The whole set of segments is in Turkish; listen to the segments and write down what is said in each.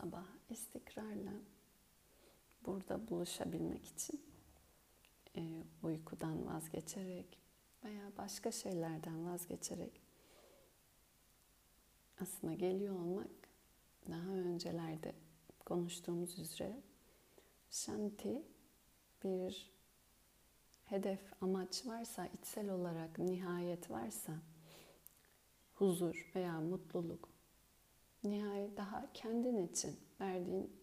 sabah istikrarla burada buluşabilmek için e, uykudan vazgeçerek veya başka şeylerden vazgeçerek aslında geliyor olmak daha öncelerde konuştuğumuz üzere Shanti bir hedef, amaç varsa, içsel olarak nihayet varsa huzur veya mutluluk nihayet daha kendin için verdiğin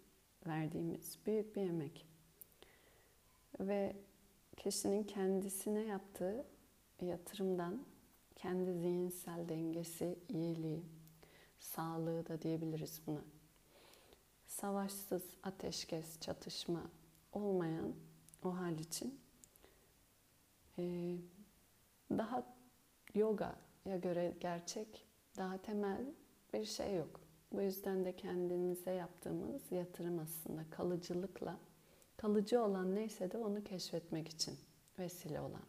verdiğimiz büyük bir emek ve kişinin kendisine yaptığı yatırımdan kendi zihinsel dengesi, iyiliği, sağlığı da diyebiliriz buna. Savaşsız, ateşkes, çatışma olmayan o hal için daha yoga'ya göre gerçek, daha temel bir şey yok. Bu yüzden de kendimize yaptığımız yatırım aslında kalıcılıkla, kalıcı olan neyse de onu keşfetmek için vesile olan.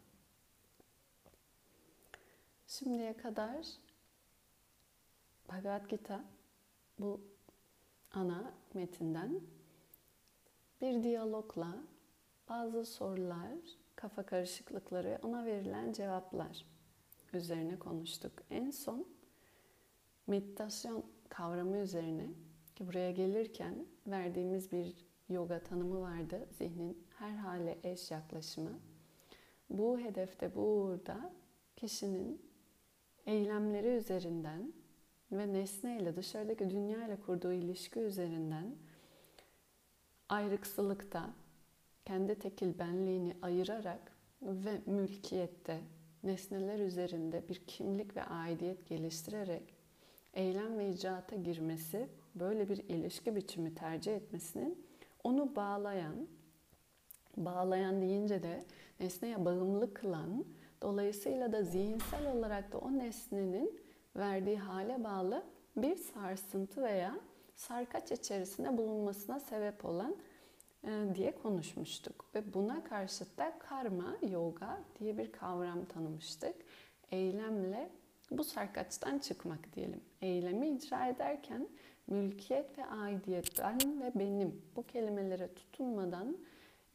Şimdiye kadar Bhagavad Gita bu ana metinden bir diyalogla bazı sorular, kafa karışıklıkları, ona verilen cevaplar üzerine konuştuk. En son meditasyon kavramı üzerine ki buraya gelirken verdiğimiz bir yoga tanımı vardı. Zihnin her hale eş yaklaşımı. Bu hedefte burada kişinin eylemleri üzerinden ve nesneyle dışarıdaki dünya ile kurduğu ilişki üzerinden ayrıksılıkta kendi tekil benliğini ayırarak ve mülkiyette nesneler üzerinde bir kimlik ve aidiyet geliştirerek eylem ve icraata girmesi, böyle bir ilişki biçimi tercih etmesinin onu bağlayan, bağlayan deyince de nesneye bağımlı kılan, dolayısıyla da zihinsel olarak da o nesnenin verdiği hale bağlı bir sarsıntı veya sarkaç içerisinde bulunmasına sebep olan e, diye konuşmuştuk. Ve buna karşıt da karma, yoga diye bir kavram tanımıştık. Eylemle bu sarkaçtan çıkmak diyelim. Eylemi icra ederken mülkiyet ve aidiyet, ben ve benim bu kelimelere tutunmadan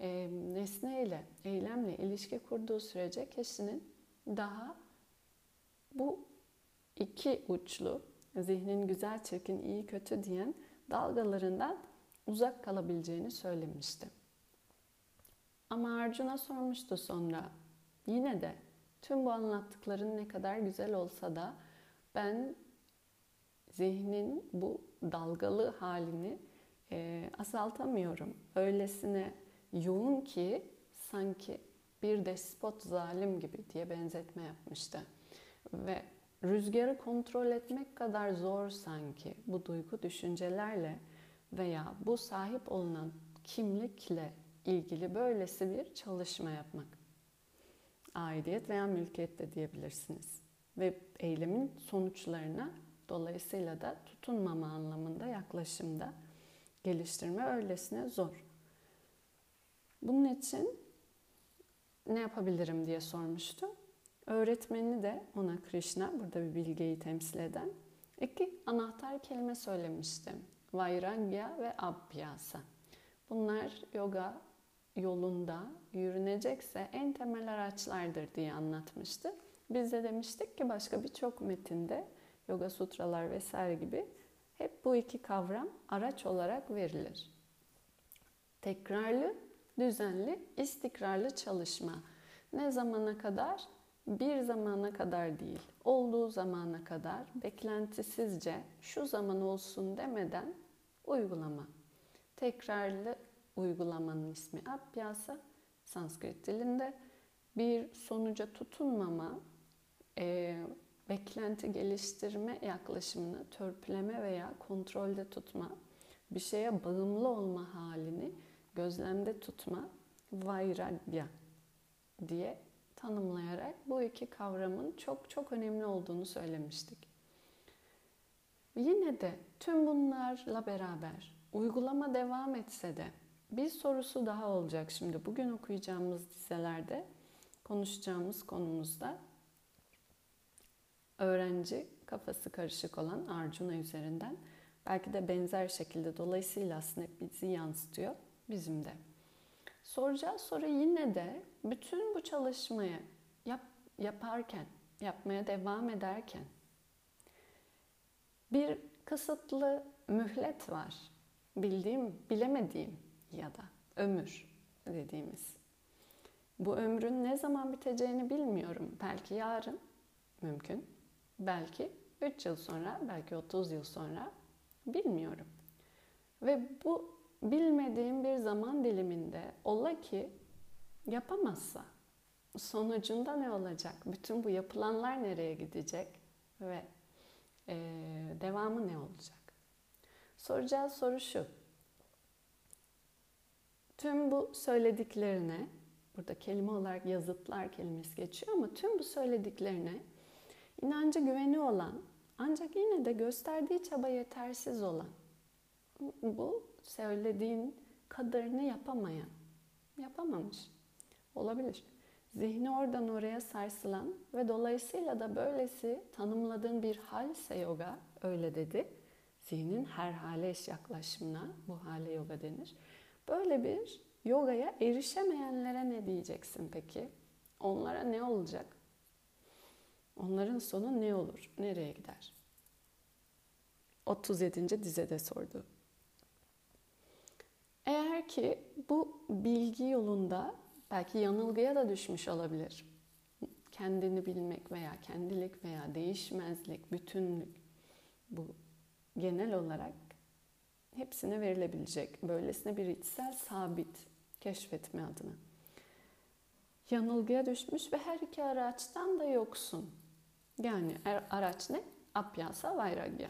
e, nesneyle, eylemle ilişki kurduğu sürece kişinin daha bu iki uçlu, zihnin güzel, çirkin, iyi, kötü diyen dalgalarından uzak kalabileceğini söylemişti. Ama Arjuna sormuştu sonra, yine de tüm bu anlattıkların ne kadar güzel olsa da ben zihnin bu dalgalı halini e, azaltamıyorum. Öylesine yoğun ki sanki bir despot zalim gibi diye benzetme yapmıştı. Ve rüzgarı kontrol etmek kadar zor sanki bu duygu düşüncelerle veya bu sahip olunan kimlikle ilgili böylesi bir çalışma yapmak. Aidiyet veya mülkiyet de diyebilirsiniz. Ve eylemin sonuçlarına dolayısıyla da tutunmama anlamında yaklaşımda geliştirme öylesine zor. Bunun için ne yapabilirim diye sormuştu. Öğretmeni de ona Krishna, burada bir bilgeyi temsil eden iki anahtar kelime söylemişti. Vairagya ve Abhyasa. Bunlar yoga yolunda yürünecekse en temel araçlardır diye anlatmıştı. Biz de demiştik ki başka birçok metinde yoga sutralar vesaire gibi hep bu iki kavram araç olarak verilir. Tekrarlı, düzenli, istikrarlı çalışma. Ne zamana kadar? Bir zamana kadar değil, olduğu zamana kadar beklentisizce şu zaman olsun demeden uygulama. Tekrarlı uygulamanın ismi Abhyasa, Sanskrit dilinde bir sonuca tutunmama, e, beklenti geliştirme yaklaşımını törpüleme veya kontrolde tutma, bir şeye bağımlı olma halini gözlemde tutma, vairagya diye tanımlayarak bu iki kavramın çok çok önemli olduğunu söylemiştik. Yine de tüm bunlarla beraber uygulama devam etse de bir sorusu daha olacak şimdi. Bugün okuyacağımız dizelerde konuşacağımız konumuzda öğrenci kafası karışık olan Arjuna üzerinden Belki de benzer şekilde dolayısıyla aslında bizi yansıtıyor bizim de. Soracağı soru yine de bütün bu çalışmayı yap, yaparken, yapmaya devam ederken bir kısıtlı mühlet var. Bildiğim, bilemediğim ya da ömür dediğimiz. Bu ömrün ne zaman biteceğini bilmiyorum. Belki yarın mümkün. Belki 3 yıl sonra, belki 30 yıl sonra bilmiyorum. Ve bu bilmediğim bir zaman diliminde ola ki yapamazsa sonucunda ne olacak? Bütün bu yapılanlar nereye gidecek ve e, devamı ne olacak? Soracağı soru şu. Tüm bu söylediklerine, burada kelime olarak yazıtlar kelimesi geçiyor ama tüm bu söylediklerine inancı güveni olan ancak yine de gösterdiği çaba yetersiz olan bu söylediğin kadarını yapamayan, yapamamış olabilir. Zihni oradan oraya sarsılan ve dolayısıyla da böylesi tanımladığın bir halse yoga öyle dedi. Zihnin her hale yaklaşımına bu hale yoga denir. Böyle bir yogaya erişemeyenlere ne diyeceksin peki? Onlara ne olacak? Onların sonu ne olur? Nereye gider? 37. dizede sordu. Eğer ki bu bilgi yolunda belki yanılgıya da düşmüş olabilir. Kendini bilmek veya kendilik veya değişmezlik, bütünlük bu genel olarak hepsine verilebilecek böylesine bir içsel sabit keşfetme adına. Yanılgıya düşmüş ve her iki araçtan da yoksun. Yani er, araç ne? Apyasa vairagya.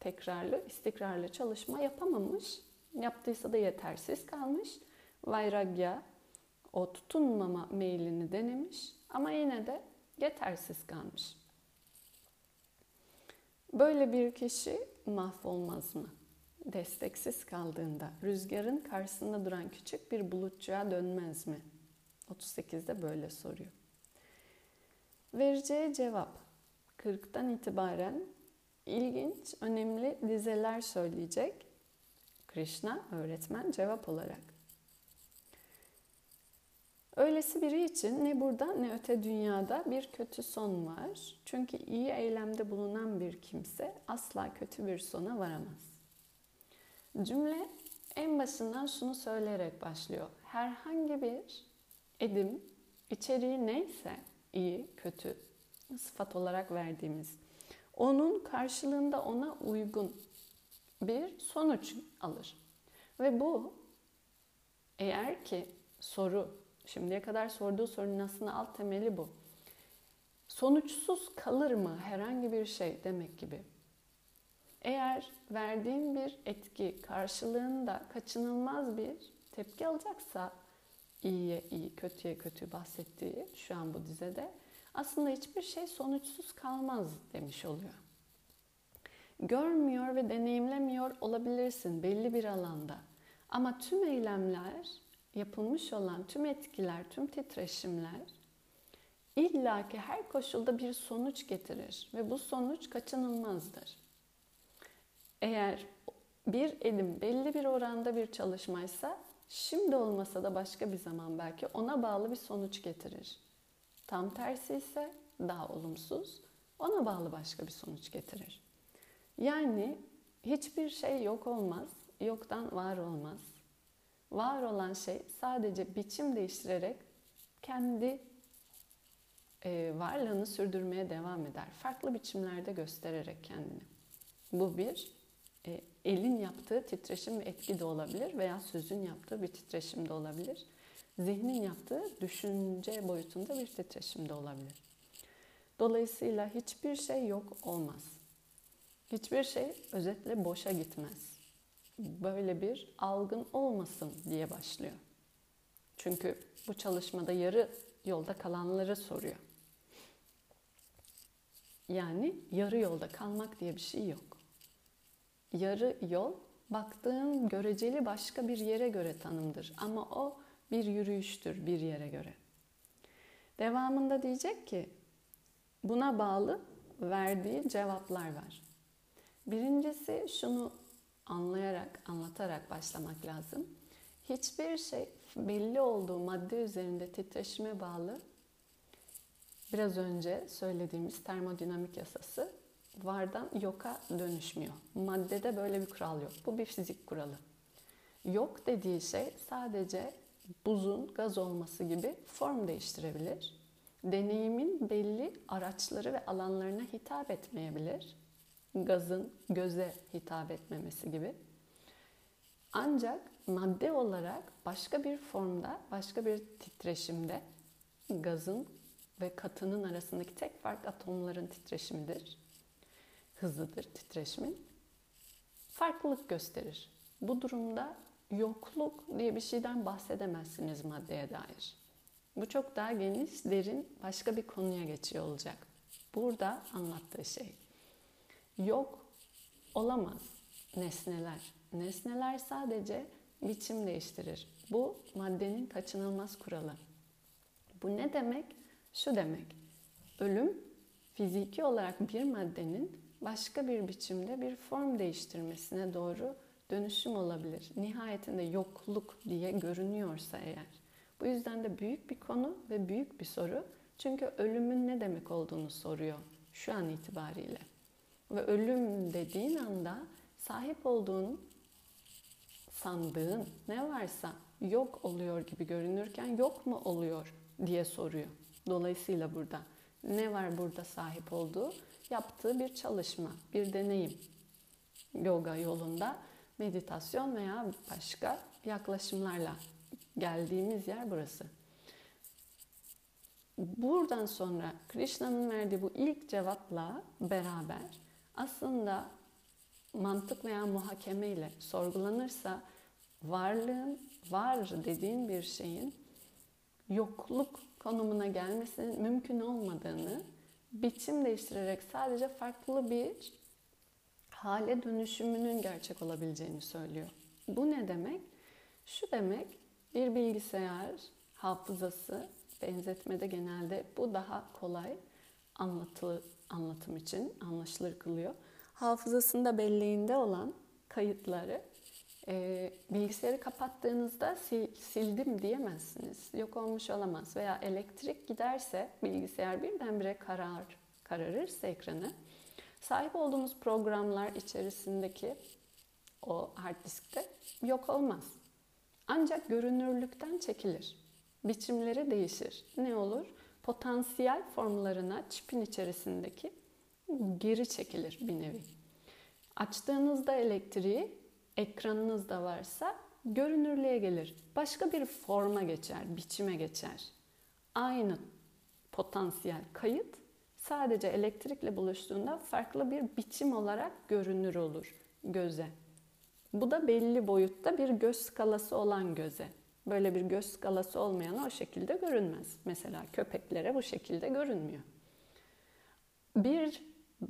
Tekrarlı, istikrarlı çalışma yapamamış. Yaptıysa da yetersiz kalmış. Vairagya o tutunmama meylini denemiş ama yine de yetersiz kalmış. Böyle bir kişi mahvolmaz mı? Desteksiz kaldığında rüzgarın karşısında duran küçük bir bulutçuğa dönmez mi? 38'de böyle soruyor. Vereceği cevap 40'tan itibaren ilginç, önemli dizeler söyleyecek. Krishna öğretmen cevap olarak. Öylesi biri için ne burada ne öte dünyada bir kötü son var. Çünkü iyi eylemde bulunan bir kimse asla kötü bir sona varamaz. Cümle en başından şunu söyleyerek başlıyor. Herhangi bir edim içeriği neyse iyi, kötü sıfat olarak verdiğimiz onun karşılığında ona uygun bir sonuç alır. Ve bu eğer ki soru, şimdiye kadar sorduğu sorunun aslında alt temeli bu. Sonuçsuz kalır mı herhangi bir şey demek gibi. Eğer verdiğin bir etki karşılığında kaçınılmaz bir tepki alacaksa iyiye iyi, kötüye kötü bahsettiği şu an bu dizede aslında hiçbir şey sonuçsuz kalmaz demiş oluyor. Görmüyor ve deneyimlemiyor olabilirsin belli bir alanda. Ama tüm eylemler, yapılmış olan tüm etkiler, tüm titreşimler illaki her koşulda bir sonuç getirir ve bu sonuç kaçınılmazdır. Eğer bir elim belli bir oranda bir çalışmaysa şimdi olmasa da başka bir zaman belki ona bağlı bir sonuç getirir. Tam tersi ise daha olumsuz, ona bağlı başka bir sonuç getirir. Yani hiçbir şey yok olmaz, yoktan var olmaz. Var olan şey sadece biçim değiştirerek kendi e, varlığını sürdürmeye devam eder. Farklı biçimlerde göstererek kendini. Bu bir e, elin yaptığı titreşim ve etki de olabilir veya sözün yaptığı bir titreşim de olabilir zihnin yaptığı düşünce boyutunda bir titreşim de olabilir. Dolayısıyla hiçbir şey yok olmaz. Hiçbir şey özetle boşa gitmez. Böyle bir algın olmasın diye başlıyor. Çünkü bu çalışmada yarı yolda kalanları soruyor. Yani yarı yolda kalmak diye bir şey yok. Yarı yol baktığın göreceli başka bir yere göre tanımdır. Ama o bir yürüyüştür bir yere göre. Devamında diyecek ki buna bağlı verdiği cevaplar var. Birincisi şunu anlayarak, anlatarak başlamak lazım. Hiçbir şey belli olduğu madde üzerinde titreşime bağlı biraz önce söylediğimiz termodinamik yasası vardan yoka dönüşmüyor. Maddede böyle bir kural yok. Bu bir fizik kuralı. Yok dediği şey sadece buzun gaz olması gibi form değiştirebilir. Deneyimin belli araçları ve alanlarına hitap etmeyebilir. Gazın göze hitap etmemesi gibi. Ancak madde olarak başka bir formda, başka bir titreşimde gazın ve katının arasındaki tek fark atomların titreşimidir. Hızıdır titreşimin. Farklılık gösterir. Bu durumda yokluk diye bir şeyden bahsedemezsiniz maddeye dair. Bu çok daha geniş, derin başka bir konuya geçiyor olacak. Burada anlattığı şey. Yok olamaz nesneler. Nesneler sadece biçim değiştirir. Bu maddenin kaçınılmaz kuralı. Bu ne demek? Şu demek. Ölüm fiziki olarak bir maddenin başka bir biçimde bir form değiştirmesine doğru dönüşüm olabilir. Nihayetinde yokluk diye görünüyorsa eğer. Bu yüzden de büyük bir konu ve büyük bir soru. Çünkü ölümün ne demek olduğunu soruyor şu an itibariyle. Ve ölüm dediğin anda sahip olduğun sandığın ne varsa yok oluyor gibi görünürken yok mu oluyor diye soruyor. Dolayısıyla burada ne var burada sahip olduğu? Yaptığı bir çalışma, bir deneyim. Yoga yolunda meditasyon veya başka yaklaşımlarla geldiğimiz yer burası. Buradan sonra Krishna'nın verdiği bu ilk cevapla beraber aslında mantık veya muhakeme ile sorgulanırsa varlığın var dediğin bir şeyin yokluk konumuna gelmesinin mümkün olmadığını biçim değiştirerek sadece farklı bir hale dönüşümünün gerçek olabileceğini söylüyor. Bu ne demek? Şu demek bir bilgisayar hafızası benzetmede genelde bu daha kolay anlatı, anlatım için anlaşılır kılıyor. Hafızasında belleğinde olan kayıtları e, bilgisayarı kapattığınızda sil, sildim diyemezsiniz. Yok olmuş olamaz. Veya elektrik giderse bilgisayar birdenbire karar, kararırsa ekranı sahip olduğumuz programlar içerisindeki o hard diskte yok olmaz. Ancak görünürlükten çekilir. Biçimleri değişir. Ne olur? Potansiyel formlarına çipin içerisindeki geri çekilir bir nevi. Açtığınızda elektriği ekranınızda varsa görünürlüğe gelir. Başka bir forma geçer, biçime geçer. Aynı potansiyel kayıt sadece elektrikle buluştuğunda farklı bir biçim olarak görünür olur göze. Bu da belli boyutta bir göz skalası olan göze. Böyle bir göz skalası olmayan o şekilde görünmez. Mesela köpeklere bu şekilde görünmüyor. Bir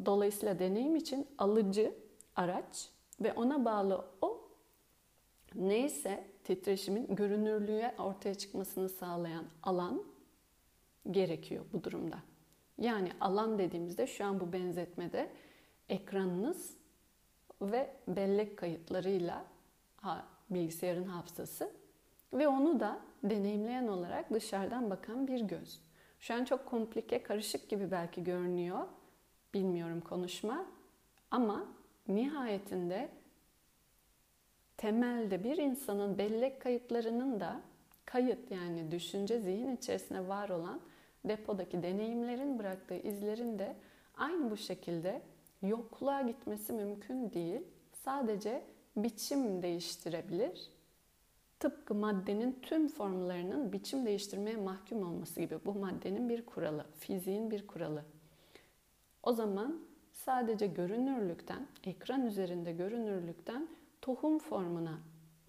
dolayısıyla deneyim için alıcı araç ve ona bağlı o neyse titreşimin görünürlüğe ortaya çıkmasını sağlayan alan gerekiyor bu durumda. Yani alan dediğimizde şu an bu benzetmede ekranınız ve bellek kayıtlarıyla ha, bilgisayarın hafızası ve onu da deneyimleyen olarak dışarıdan bakan bir göz. Şu an çok komplike, karışık gibi belki görünüyor. Bilmiyorum konuşma. Ama nihayetinde temelde bir insanın bellek kayıtlarının da kayıt yani düşünce zihin içerisinde var olan depodaki deneyimlerin bıraktığı izlerin de aynı bu şekilde yokluğa gitmesi mümkün değil. Sadece biçim değiştirebilir. Tıpkı maddenin tüm formlarının biçim değiştirmeye mahkum olması gibi bu maddenin bir kuralı, fiziğin bir kuralı. O zaman sadece görünürlükten, ekran üzerinde görünürlükten tohum formuna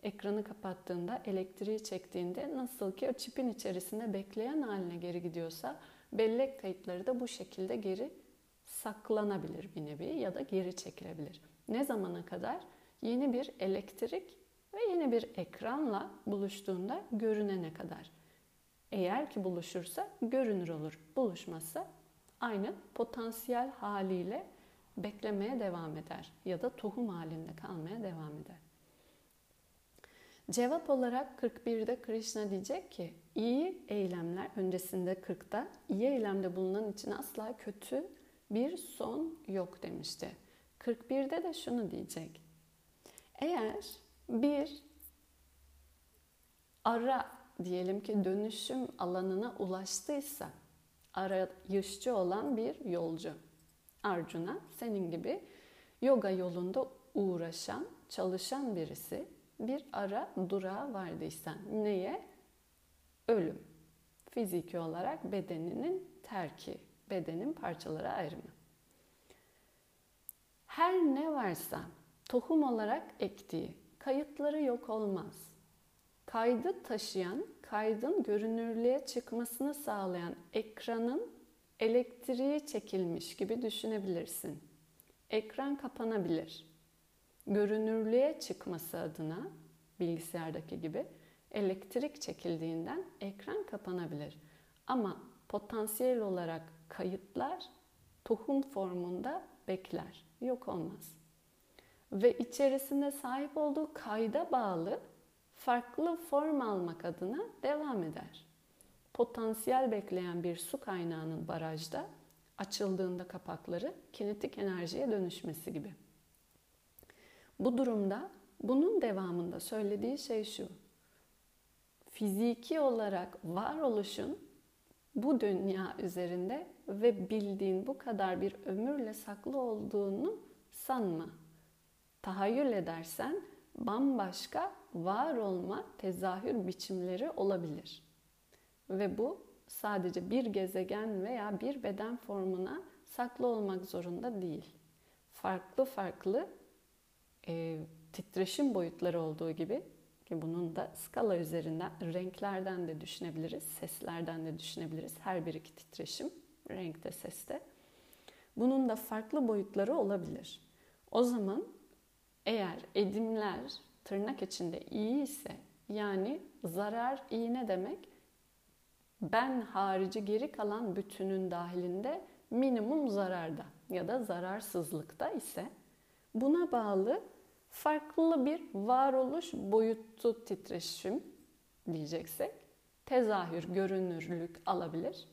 ekranı kapattığında, elektriği çektiğinde nasıl ki o çipin içerisinde bekleyen haline geri gidiyorsa bellek kayıtları da bu şekilde geri saklanabilir bir nevi ya da geri çekilebilir. Ne zamana kadar? Yeni bir elektrik ve yeni bir ekranla buluştuğunda görünene kadar. Eğer ki buluşursa görünür olur. Buluşmazsa aynı potansiyel haliyle beklemeye devam eder ya da tohum halinde kalmaya devam eder. Cevap olarak 41'de Krishna diyecek ki iyi eylemler öncesinde 40'ta iyi eylemde bulunan için asla kötü bir son yok demişti. 41'de de şunu diyecek. Eğer bir ara diyelim ki dönüşüm alanına ulaştıysa arayışçı olan bir yolcu Arjuna senin gibi yoga yolunda uğraşan, çalışan birisi bir ara durağa vardıysan neye? Ölüm. Fiziki olarak bedeninin terki, bedenin parçalara ayrımı. Her ne varsa tohum olarak ektiği kayıtları yok olmaz. Kaydı taşıyan, kaydın görünürlüğe çıkmasını sağlayan ekranın elektriği çekilmiş gibi düşünebilirsin. Ekran kapanabilir. Görünürlüğe çıkması adına bilgisayardaki gibi elektrik çekildiğinden ekran kapanabilir. Ama potansiyel olarak kayıtlar tohum formunda bekler, yok olmaz. Ve içerisinde sahip olduğu kayda bağlı farklı form almak adına devam eder. Potansiyel bekleyen bir su kaynağının barajda açıldığında kapakları kinetik enerjiye dönüşmesi gibi. Bu durumda bunun devamında söylediği şey şu. Fiziki olarak varoluşun bu dünya üzerinde ve bildiğin bu kadar bir ömürle saklı olduğunu sanma. Tahayyül edersen bambaşka var olma tezahür biçimleri olabilir. Ve bu sadece bir gezegen veya bir beden formuna saklı olmak zorunda değil. Farklı farklı e, titreşim boyutları olduğu gibi ki bunun da skala üzerinden renklerden de düşünebiliriz, seslerden de düşünebiliriz. Her bir iki titreşim, renkte, seste. Bunun da farklı boyutları olabilir. O zaman eğer edimler tırnak içinde iyi ise yani zarar iyi ne demek? Ben harici geri kalan bütünün dahilinde minimum zararda ya da zararsızlıkta ise buna bağlı farklı bir varoluş boyutu titreşim diyeceksek tezahür, görünürlük alabilir.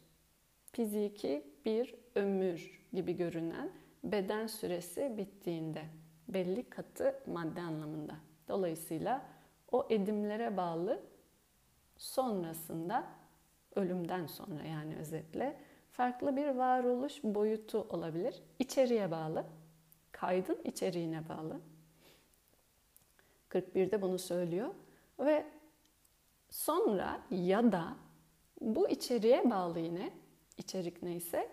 Fiziki bir ömür gibi görünen beden süresi bittiğinde belli katı madde anlamında. Dolayısıyla o edimlere bağlı sonrasında ölümden sonra yani özetle farklı bir varoluş boyutu olabilir. İçeriye bağlı, kaydın içeriğine bağlı. 41'de bunu söylüyor ve sonra ya da bu içeriğe bağlı yine içerik neyse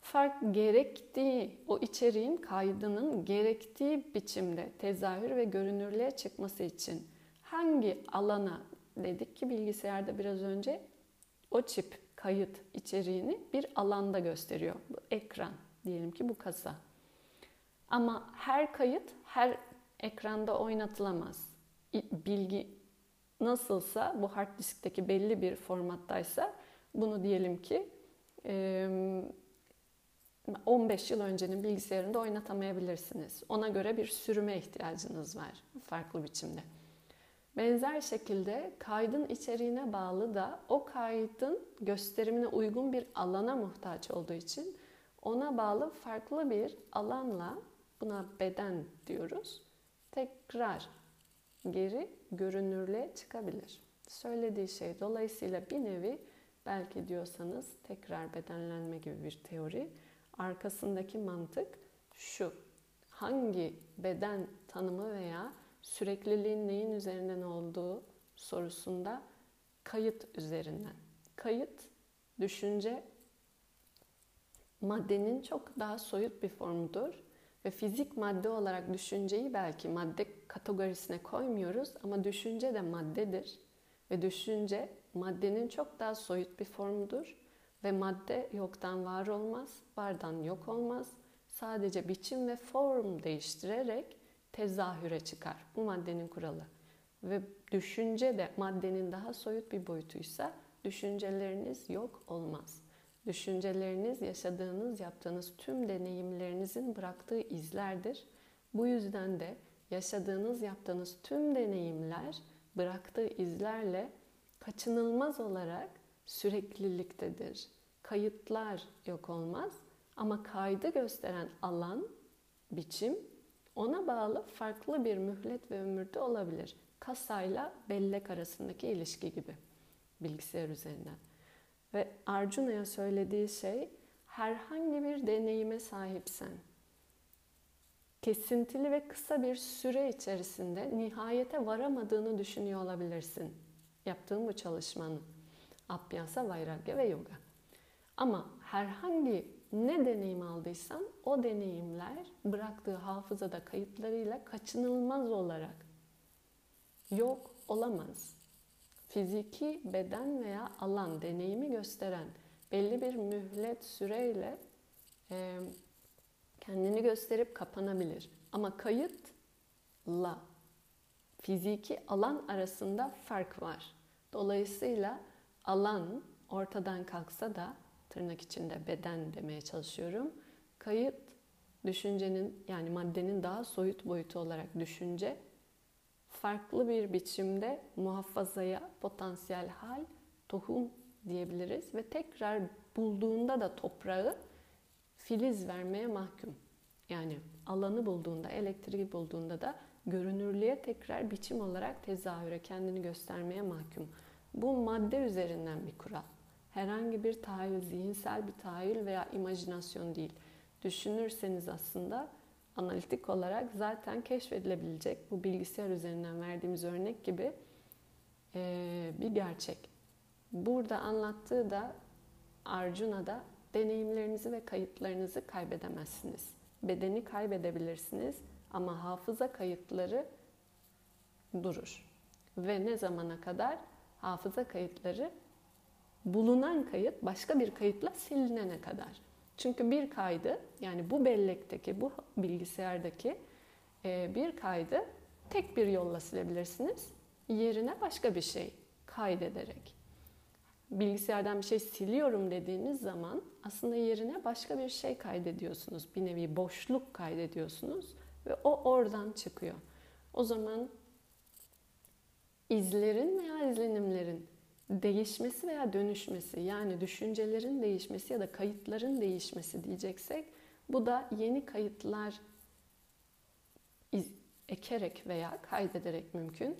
fark gerektiği, o içeriğin kaydının gerektiği biçimde tezahür ve görünürlüğe çıkması için hangi alana dedik ki bilgisayarda biraz önce o çip kayıt içeriğini bir alanda gösteriyor. Bu ekran diyelim ki bu kasa. Ama her kayıt her ekranda oynatılamaz. Bilgi nasılsa bu hard diskteki belli bir formattaysa bunu diyelim ki 15 yıl öncenin bilgisayarında oynatamayabilirsiniz. Ona göre bir sürüme ihtiyacınız var farklı biçimde. Benzer şekilde kaydın içeriğine bağlı da o kaydın gösterimine uygun bir alana muhtaç olduğu için ona bağlı farklı bir alanla buna beden diyoruz. Tekrar geri görünürlüğe çıkabilir. Söylediği şey dolayısıyla bir nevi belki diyorsanız tekrar bedenlenme gibi bir teori arkasındaki mantık şu. Hangi beden tanımı veya sürekliliğin neyin üzerinden olduğu sorusunda kayıt üzerinden. Kayıt, düşünce, maddenin çok daha soyut bir formudur. Ve fizik madde olarak düşünceyi belki madde kategorisine koymuyoruz ama düşünce de maddedir. Ve düşünce maddenin çok daha soyut bir formudur ve madde yoktan var olmaz, vardan yok olmaz. Sadece biçim ve form değiştirerek tezahüre çıkar. Bu maddenin kuralı. Ve düşünce de maddenin daha soyut bir boyutuysa düşünceleriniz yok olmaz. Düşünceleriniz, yaşadığınız, yaptığınız tüm deneyimlerinizin bıraktığı izlerdir. Bu yüzden de yaşadığınız, yaptığınız tüm deneyimler bıraktığı izlerle kaçınılmaz olarak sürekliliktedir. Kayıtlar yok olmaz ama kaydı gösteren alan, biçim ona bağlı farklı bir mühlet ve ömürde olabilir. Kasayla bellek arasındaki ilişki gibi bilgisayar üzerinden. Ve Arjuna'ya söylediği şey herhangi bir deneyime sahipsen kesintili ve kısa bir süre içerisinde nihayete varamadığını düşünüyor olabilirsin. Yaptığın bu çalışmanı. Abhyasa, Vairagya ve Yoga. Ama herhangi ne deneyim aldıysan o deneyimler bıraktığı hafızada kayıtlarıyla kaçınılmaz olarak yok olamaz. Fiziki beden veya alan deneyimi gösteren belli bir mühlet süreyle e, kendini gösterip kapanabilir. Ama kayıtla fiziki alan arasında fark var. Dolayısıyla alan ortadan kalksa da tırnak içinde beden demeye çalışıyorum. Kayıt düşüncenin yani maddenin daha soyut boyutu olarak düşünce farklı bir biçimde muhafazaya potansiyel hal tohum diyebiliriz ve tekrar bulduğunda da toprağı filiz vermeye mahkum. Yani alanı bulduğunda, elektriği bulduğunda da görünürlüğe tekrar biçim olarak tezahüre, kendini göstermeye mahkum. Bu madde üzerinden bir kural. Herhangi bir tahayyül, zihinsel bir tahayyül veya imajinasyon değil. Düşünürseniz aslında analitik olarak zaten keşfedilebilecek bu bilgisayar üzerinden verdiğimiz örnek gibi bir gerçek. Burada anlattığı da Arjuna'da deneyimlerinizi ve kayıtlarınızı kaybedemezsiniz. Bedeni kaybedebilirsiniz ama hafıza kayıtları durur. Ve ne zamana kadar? Hafıza kayıtları bulunan kayıt başka bir kayıtla silinene kadar. Çünkü bir kaydı yani bu bellekteki, bu bilgisayardaki e, bir kaydı tek bir yolla silebilirsiniz. Yerine başka bir şey kaydederek. Bilgisayardan bir şey siliyorum dediğiniz zaman aslında yerine başka bir şey kaydediyorsunuz. Bir nevi boşluk kaydediyorsunuz ve o oradan çıkıyor. O zaman izlerin veya izlenimlerin değişmesi veya dönüşmesi yani düşüncelerin değişmesi ya da kayıtların değişmesi diyeceksek bu da yeni kayıtlar iz, ekerek veya kaydederek mümkün.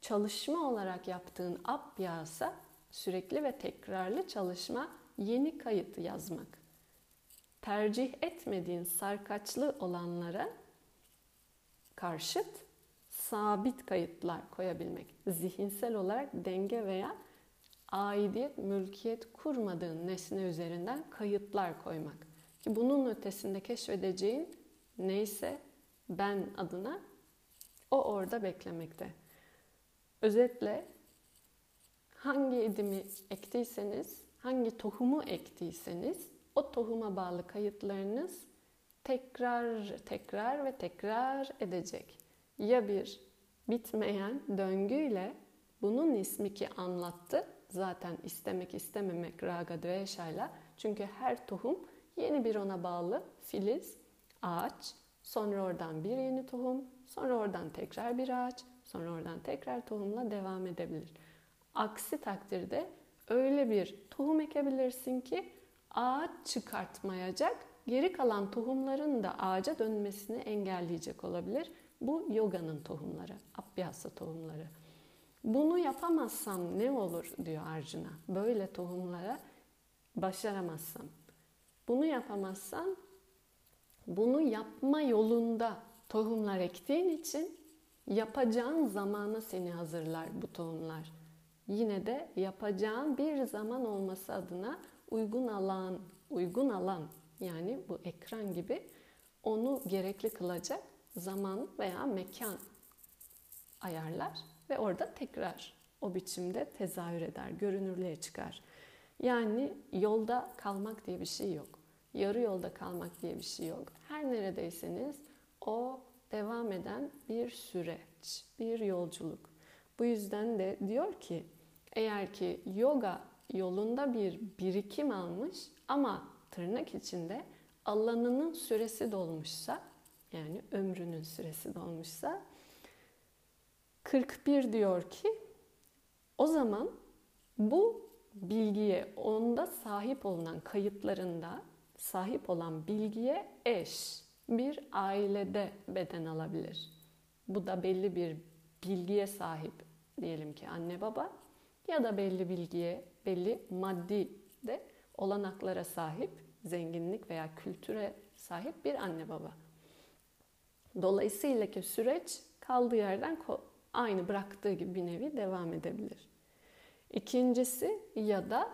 Çalışma olarak yaptığın abhyasa sürekli ve tekrarlı çalışma yeni kayıt yazmak. Tercih etmediğin sarkaçlı olanlara karşıt sabit kayıtlar koyabilmek. Zihinsel olarak denge veya aidiyet, mülkiyet kurmadığın nesne üzerinden kayıtlar koymak. Ki bunun ötesinde keşfedeceğin neyse ben adına o orada beklemekte. Özetle hangi edimi ektiyseniz, hangi tohumu ektiyseniz o tohuma bağlı kayıtlarınız tekrar tekrar ve tekrar edecek ya bir bitmeyen döngüyle bunun ismi ki anlattı. Zaten istemek istememek raga dveşayla. Çünkü her tohum yeni bir ona bağlı filiz, ağaç, sonra oradan bir yeni tohum, sonra oradan tekrar bir ağaç, sonra oradan tekrar tohumla devam edebilir. Aksi takdirde öyle bir tohum ekebilirsin ki ağaç çıkartmayacak, geri kalan tohumların da ağaca dönmesini engelleyecek olabilir. Bu yoganın tohumları, abhyasa tohumları. Bunu yapamazsam ne olur diyor Arjuna. Böyle tohumlara başaramazsam. Bunu yapamazsan bunu yapma yolunda tohumlar ektiğin için yapacağın zamana seni hazırlar bu tohumlar. Yine de yapacağın bir zaman olması adına uygun alan, uygun alan yani bu ekran gibi onu gerekli kılacak zaman veya mekan ayarlar ve orada tekrar o biçimde tezahür eder, görünürlüğe çıkar. Yani yolda kalmak diye bir şey yok. Yarı yolda kalmak diye bir şey yok. Her neredeyseniz o devam eden bir süreç, bir yolculuk. Bu yüzden de diyor ki eğer ki yoga yolunda bir birikim almış ama tırnak içinde alanının süresi dolmuşsa yani ömrünün süresi dolmuşsa 41 diyor ki o zaman bu bilgiye onda sahip olunan kayıtlarında sahip olan bilgiye eş bir ailede beden alabilir. Bu da belli bir bilgiye sahip diyelim ki anne baba ya da belli bilgiye, belli maddi de olanaklara sahip, zenginlik veya kültüre sahip bir anne baba. Dolayısıyla ki süreç kaldığı yerden aynı bıraktığı gibi bir nevi devam edebilir. İkincisi ya da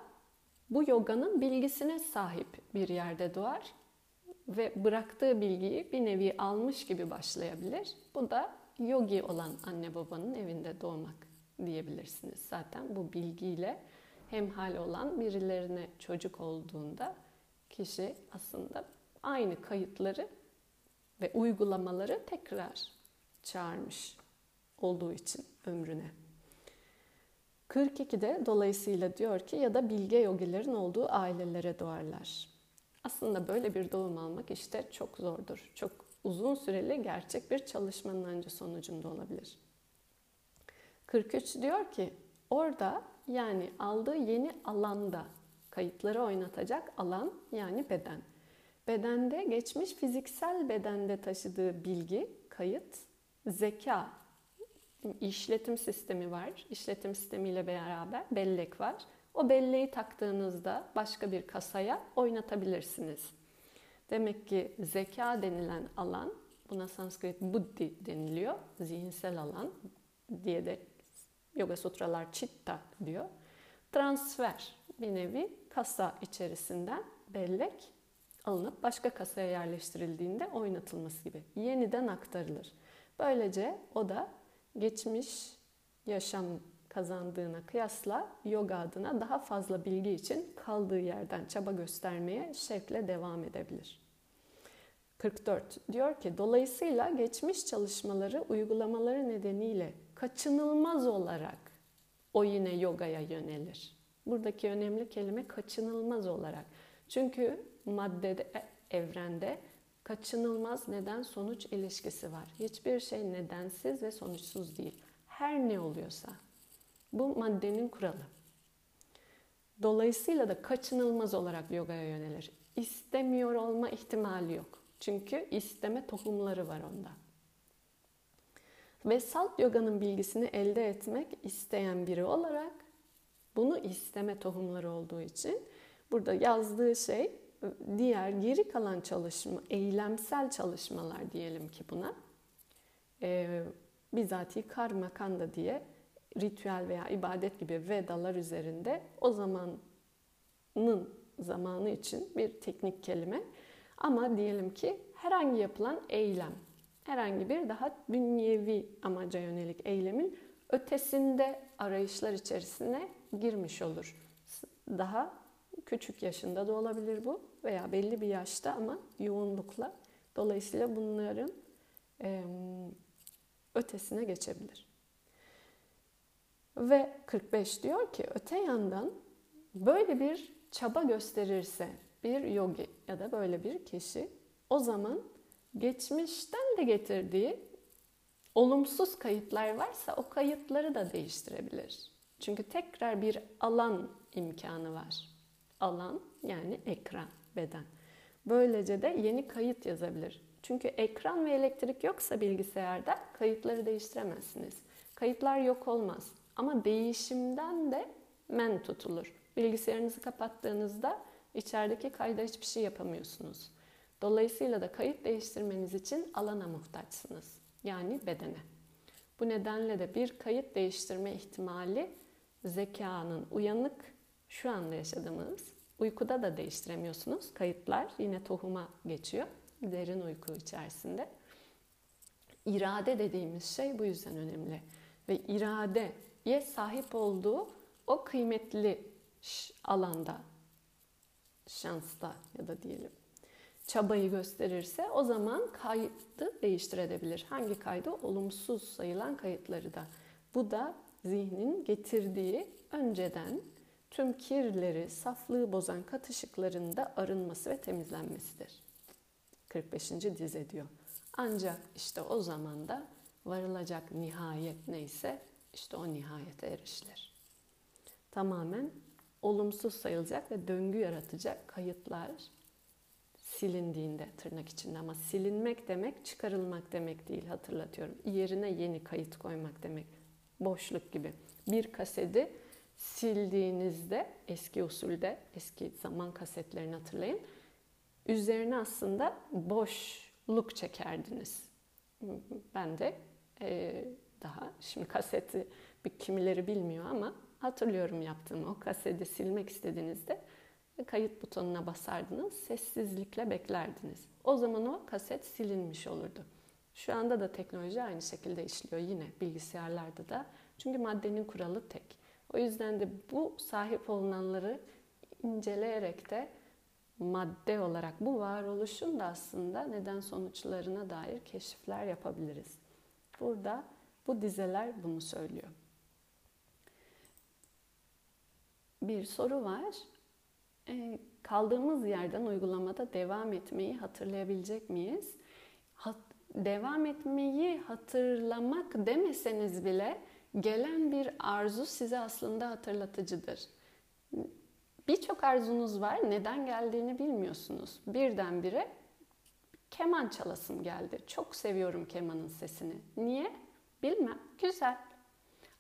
bu yoganın bilgisine sahip bir yerde doğar ve bıraktığı bilgiyi bir nevi almış gibi başlayabilir. Bu da yogi olan anne babanın evinde doğmak diyebilirsiniz. Zaten bu bilgiyle hemhal olan birilerine çocuk olduğunda kişi aslında aynı kayıtları ve uygulamaları tekrar çağırmış olduğu için ömrüne. 42'de dolayısıyla diyor ki ya da bilge yogilerin olduğu ailelere doğarlar. Aslında böyle bir doğum almak işte çok zordur. Çok uzun süreli gerçek bir çalışmanın önce sonucunda olabilir. 43 diyor ki orada yani aldığı yeni alanda kayıtları oynatacak alan yani beden. Bedende geçmiş fiziksel bedende taşıdığı bilgi, kayıt, zeka, işletim sistemi var. İşletim sistemiyle beraber bellek var. O belleği taktığınızda başka bir kasaya oynatabilirsiniz. Demek ki zeka denilen alan, buna Sanskrit buddhi deniliyor, zihinsel alan diye de Yoga Sutralar Chitta diyor. Transfer bir nevi kasa içerisinden bellek alınıp başka kasaya yerleştirildiğinde oynatılması gibi. Yeniden aktarılır. Böylece o da geçmiş yaşam kazandığına kıyasla yoga adına daha fazla bilgi için kaldığı yerden çaba göstermeye şevkle devam edebilir. 44 diyor ki dolayısıyla geçmiş çalışmaları uygulamaları nedeniyle kaçınılmaz olarak o yine yogaya yönelir. Buradaki önemli kelime kaçınılmaz olarak. Çünkü maddede, evrende kaçınılmaz neden sonuç ilişkisi var. Hiçbir şey nedensiz ve sonuçsuz değil. Her ne oluyorsa. Bu maddenin kuralı. Dolayısıyla da kaçınılmaz olarak yogaya yönelir. İstemiyor olma ihtimali yok. Çünkü isteme tohumları var onda. Ve salt yoganın bilgisini elde etmek isteyen biri olarak bunu isteme tohumları olduğu için burada yazdığı şey diğer geri kalan çalışma, eylemsel çalışmalar diyelim ki buna. E, bizatihi karma kanda diye ritüel veya ibadet gibi vedalar üzerinde o zamanın zamanı için bir teknik kelime. Ama diyelim ki herhangi yapılan eylem, herhangi bir daha dünyevi amaca yönelik eylemin ötesinde arayışlar içerisine girmiş olur. Daha küçük yaşında da olabilir bu veya belli bir yaşta ama yoğunlukla. Dolayısıyla bunların e, ötesine geçebilir. Ve 45 diyor ki öte yandan böyle bir çaba gösterirse bir yogi ya da böyle bir kişi o zaman geçmişten de getirdiği olumsuz kayıtlar varsa o kayıtları da değiştirebilir. Çünkü tekrar bir alan imkanı var. Alan yani ekran, beden. Böylece de yeni kayıt yazabilir. Çünkü ekran ve elektrik yoksa bilgisayarda kayıtları değiştiremezsiniz. Kayıtlar yok olmaz. Ama değişimden de men tutulur. Bilgisayarınızı kapattığınızda içerideki kayda hiçbir şey yapamıyorsunuz. Dolayısıyla da kayıt değiştirmeniz için alana muhtaçsınız. Yani bedene. Bu nedenle de bir kayıt değiştirme ihtimali zekanın uyanık şu anda yaşadığımız uykuda da değiştiremiyorsunuz. Kayıtlar yine tohuma geçiyor derin uyku içerisinde. İrade dediğimiz şey bu yüzden önemli. Ve iradeye sahip olduğu o kıymetli alanda, şansta ya da diyelim çabayı gösterirse o zaman kaydı değiştirebilir. Hangi kaydı? Olumsuz sayılan kayıtları da. Bu da zihnin getirdiği önceden tüm kirleri, saflığı bozan katışıkların da arınması ve temizlenmesidir. 45. dize diyor. Ancak işte o zaman da varılacak nihayet neyse işte o nihayete erişilir. Tamamen olumsuz sayılacak ve döngü yaratacak kayıtlar silindiğinde tırnak içinde ama silinmek demek çıkarılmak demek değil hatırlatıyorum. Yerine yeni kayıt koymak demek. Boşluk gibi. Bir kaseti sildiğinizde eski usulde eski zaman kasetlerini hatırlayın. Üzerine aslında boşluk çekerdiniz. Ben de e, daha şimdi kaseti bir kimileri bilmiyor ama hatırlıyorum yaptığımı. O kaseti silmek istediğinizde kayıt butonuna basardınız, sessizlikle beklerdiniz. O zaman o kaset silinmiş olurdu. Şu anda da teknoloji aynı şekilde işliyor yine bilgisayarlarda da. Çünkü maddenin kuralı tek. O yüzden de bu sahip olunanları inceleyerek de madde olarak bu varoluşun da aslında neden sonuçlarına dair keşifler yapabiliriz. Burada bu dizeler bunu söylüyor. Bir soru var. E, kaldığımız yerden uygulamada devam etmeyi hatırlayabilecek miyiz? Hat, devam etmeyi hatırlamak demeseniz bile gelen bir arzu size aslında hatırlatıcıdır. Birçok arzunuz var, neden geldiğini bilmiyorsunuz. Birdenbire keman çalasım geldi. Çok seviyorum kemanın sesini. Niye? Bilmem. Güzel.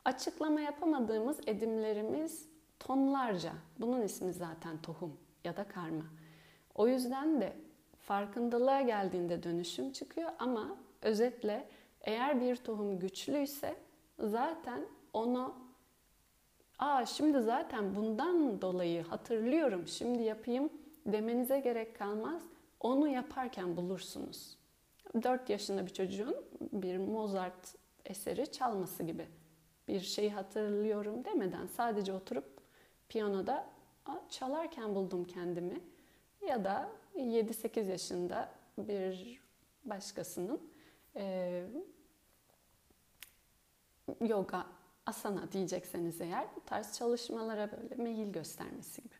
Açıklama yapamadığımız edimlerimiz tonlarca. Bunun ismi zaten tohum ya da karma. O yüzden de farkındalığa geldiğinde dönüşüm çıkıyor ama özetle eğer bir tohum güçlüyse zaten onu aa şimdi zaten bundan dolayı hatırlıyorum şimdi yapayım demenize gerek kalmaz. Onu yaparken bulursunuz. 4 yaşında bir çocuğun bir Mozart eseri çalması gibi. Bir şeyi hatırlıyorum demeden sadece oturup piyanoda çalarken buldum kendimi. Ya da 7-8 yaşında bir başkasının yoga, asana diyecekseniz eğer bu tarz çalışmalara böyle meyil göstermesi gibi.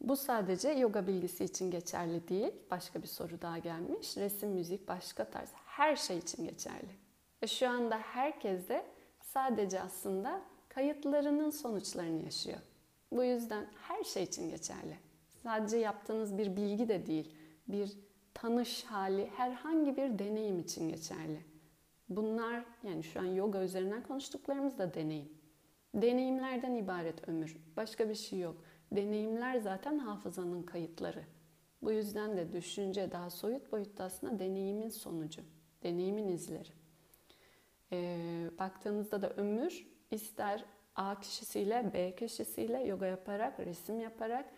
Bu sadece yoga bilgisi için geçerli değil. Başka bir soru daha gelmiş. Resim, müzik, başka tarz her şey için geçerli. Ve şu anda herkes de sadece aslında kayıtlarının sonuçlarını yaşıyor. Bu yüzden her şey için geçerli. Sadece yaptığınız bir bilgi de değil, bir tanış hali, herhangi bir deneyim için geçerli. Bunlar yani şu an yoga üzerinden konuştuklarımız da deneyim. Deneyimlerden ibaret ömür. Başka bir şey yok. Deneyimler zaten hafızanın kayıtları. Bu yüzden de düşünce daha soyut boyutta aslında deneyimin sonucu. Deneyimin izleri. Ee, baktığınızda da ömür ister A kişisiyle B kişisiyle yoga yaparak, resim yaparak,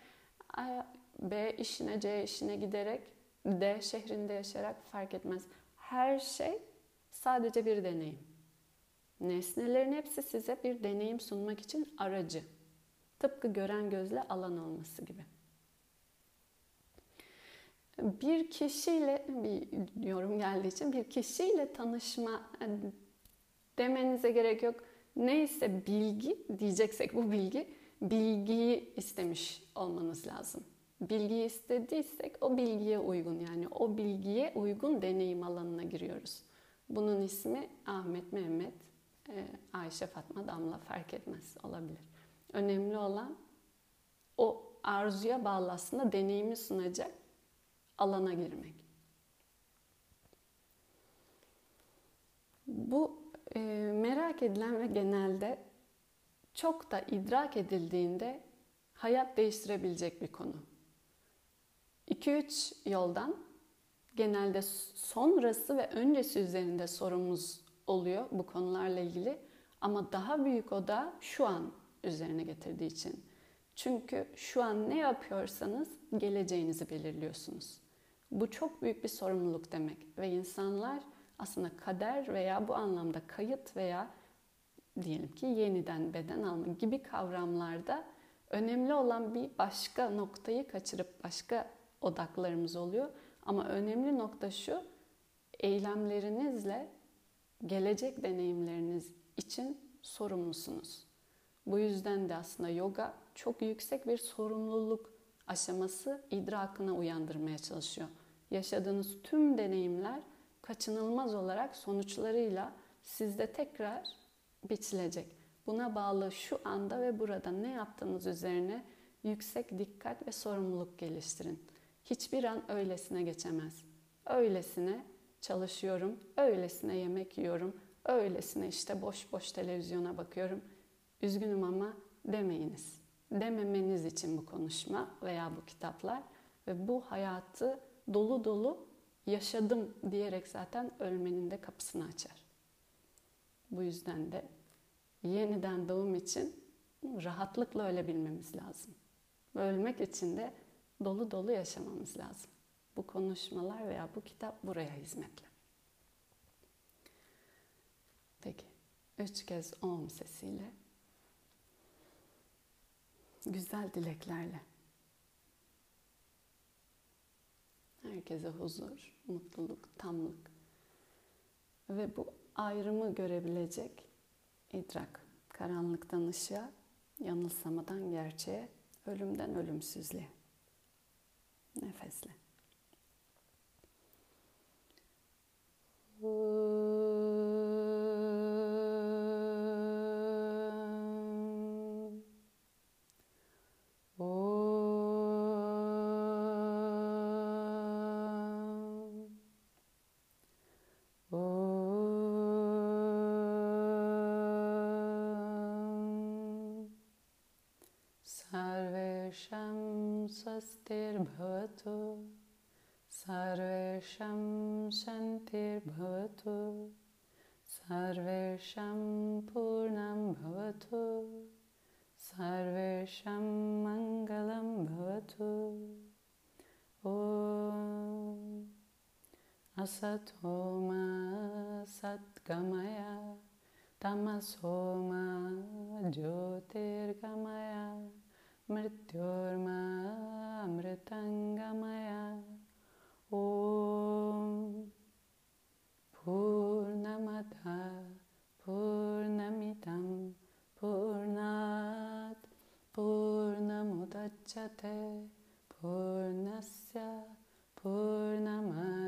B işine C işine giderek, D şehrinde yaşayarak fark etmez. Her şey sadece bir deneyim. Nesnelerin hepsi size bir deneyim sunmak için aracı. Tıpkı gören gözle alan olması gibi. Bir kişiyle bir yorum geldiği için bir kişiyle tanışma demenize gerek yok neyse bilgi diyeceksek bu bilgi bilgiyi istemiş olmanız lazım. Bilgiyi istediysek o bilgiye uygun yani o bilgiye uygun deneyim alanına giriyoruz. Bunun ismi Ahmet, Mehmet, e, Ayşe, Fatma, Damla fark etmez olabilir. Önemli olan o arzuya bağlı aslında deneyimi sunacak alana girmek. Bu e, merak edilen ve genelde çok da idrak edildiğinde hayat değiştirebilecek bir konu. 2-3 yoldan genelde sonrası ve öncesi üzerinde sorumuz oluyor bu konularla ilgili. Ama daha büyük o da şu an üzerine getirdiği için. Çünkü şu an ne yapıyorsanız geleceğinizi belirliyorsunuz. Bu çok büyük bir sorumluluk demek ve insanlar aslında kader veya bu anlamda kayıt veya diyelim ki yeniden beden alma gibi kavramlarda önemli olan bir başka noktayı kaçırıp başka odaklarımız oluyor. Ama önemli nokta şu, eylemlerinizle gelecek deneyimleriniz için sorumlusunuz. Bu yüzden de aslında yoga çok yüksek bir sorumluluk aşaması idrakına uyandırmaya çalışıyor. Yaşadığınız tüm deneyimler kaçınılmaz olarak sonuçlarıyla sizde tekrar biçilecek. Buna bağlı şu anda ve burada ne yaptığınız üzerine yüksek dikkat ve sorumluluk geliştirin. Hiçbir an öylesine geçemez. Öylesine çalışıyorum, öylesine yemek yiyorum, öylesine işte boş boş televizyona bakıyorum. Üzgünüm ama demeyiniz. Dememeniz için bu konuşma veya bu kitaplar ve bu hayatı dolu dolu yaşadım diyerek zaten ölmenin de kapısını açar. Bu yüzden de yeniden doğum için rahatlıkla ölebilmemiz lazım. Ölmek için de dolu dolu yaşamamız lazım. Bu konuşmalar veya bu kitap buraya hizmetli. Peki, üç kez om sesiyle, güzel dileklerle, herkese huzur, mutluluk, tamlık ve bu ayrımı görebilecek idrak, karanlıktan ışığa, yanılsamadan gerçeğe, ölümden ölümsüzlüğe. Det er festlig. असतो मा सद्गमय तमसो मा ज्योतिर्गमय मृत्योर्मा अमृतङ्गमय ॐ पूर्णमदः पूर्णमिदं पूर्णात् पूर्णमुदच्यते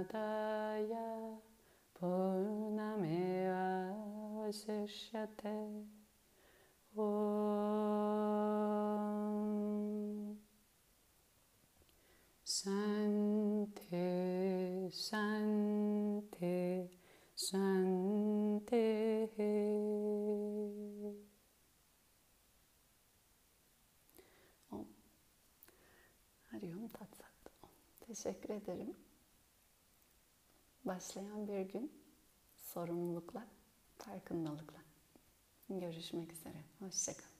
Sadaya Purnameva Vasishyate Om. Santi Santi Santi Om. Harium Tatsat Om. Teşekkür ederim. Başlayan bir gün sorumlulukla, farkındalıkla. Görüşmek üzere. Hoşçakalın.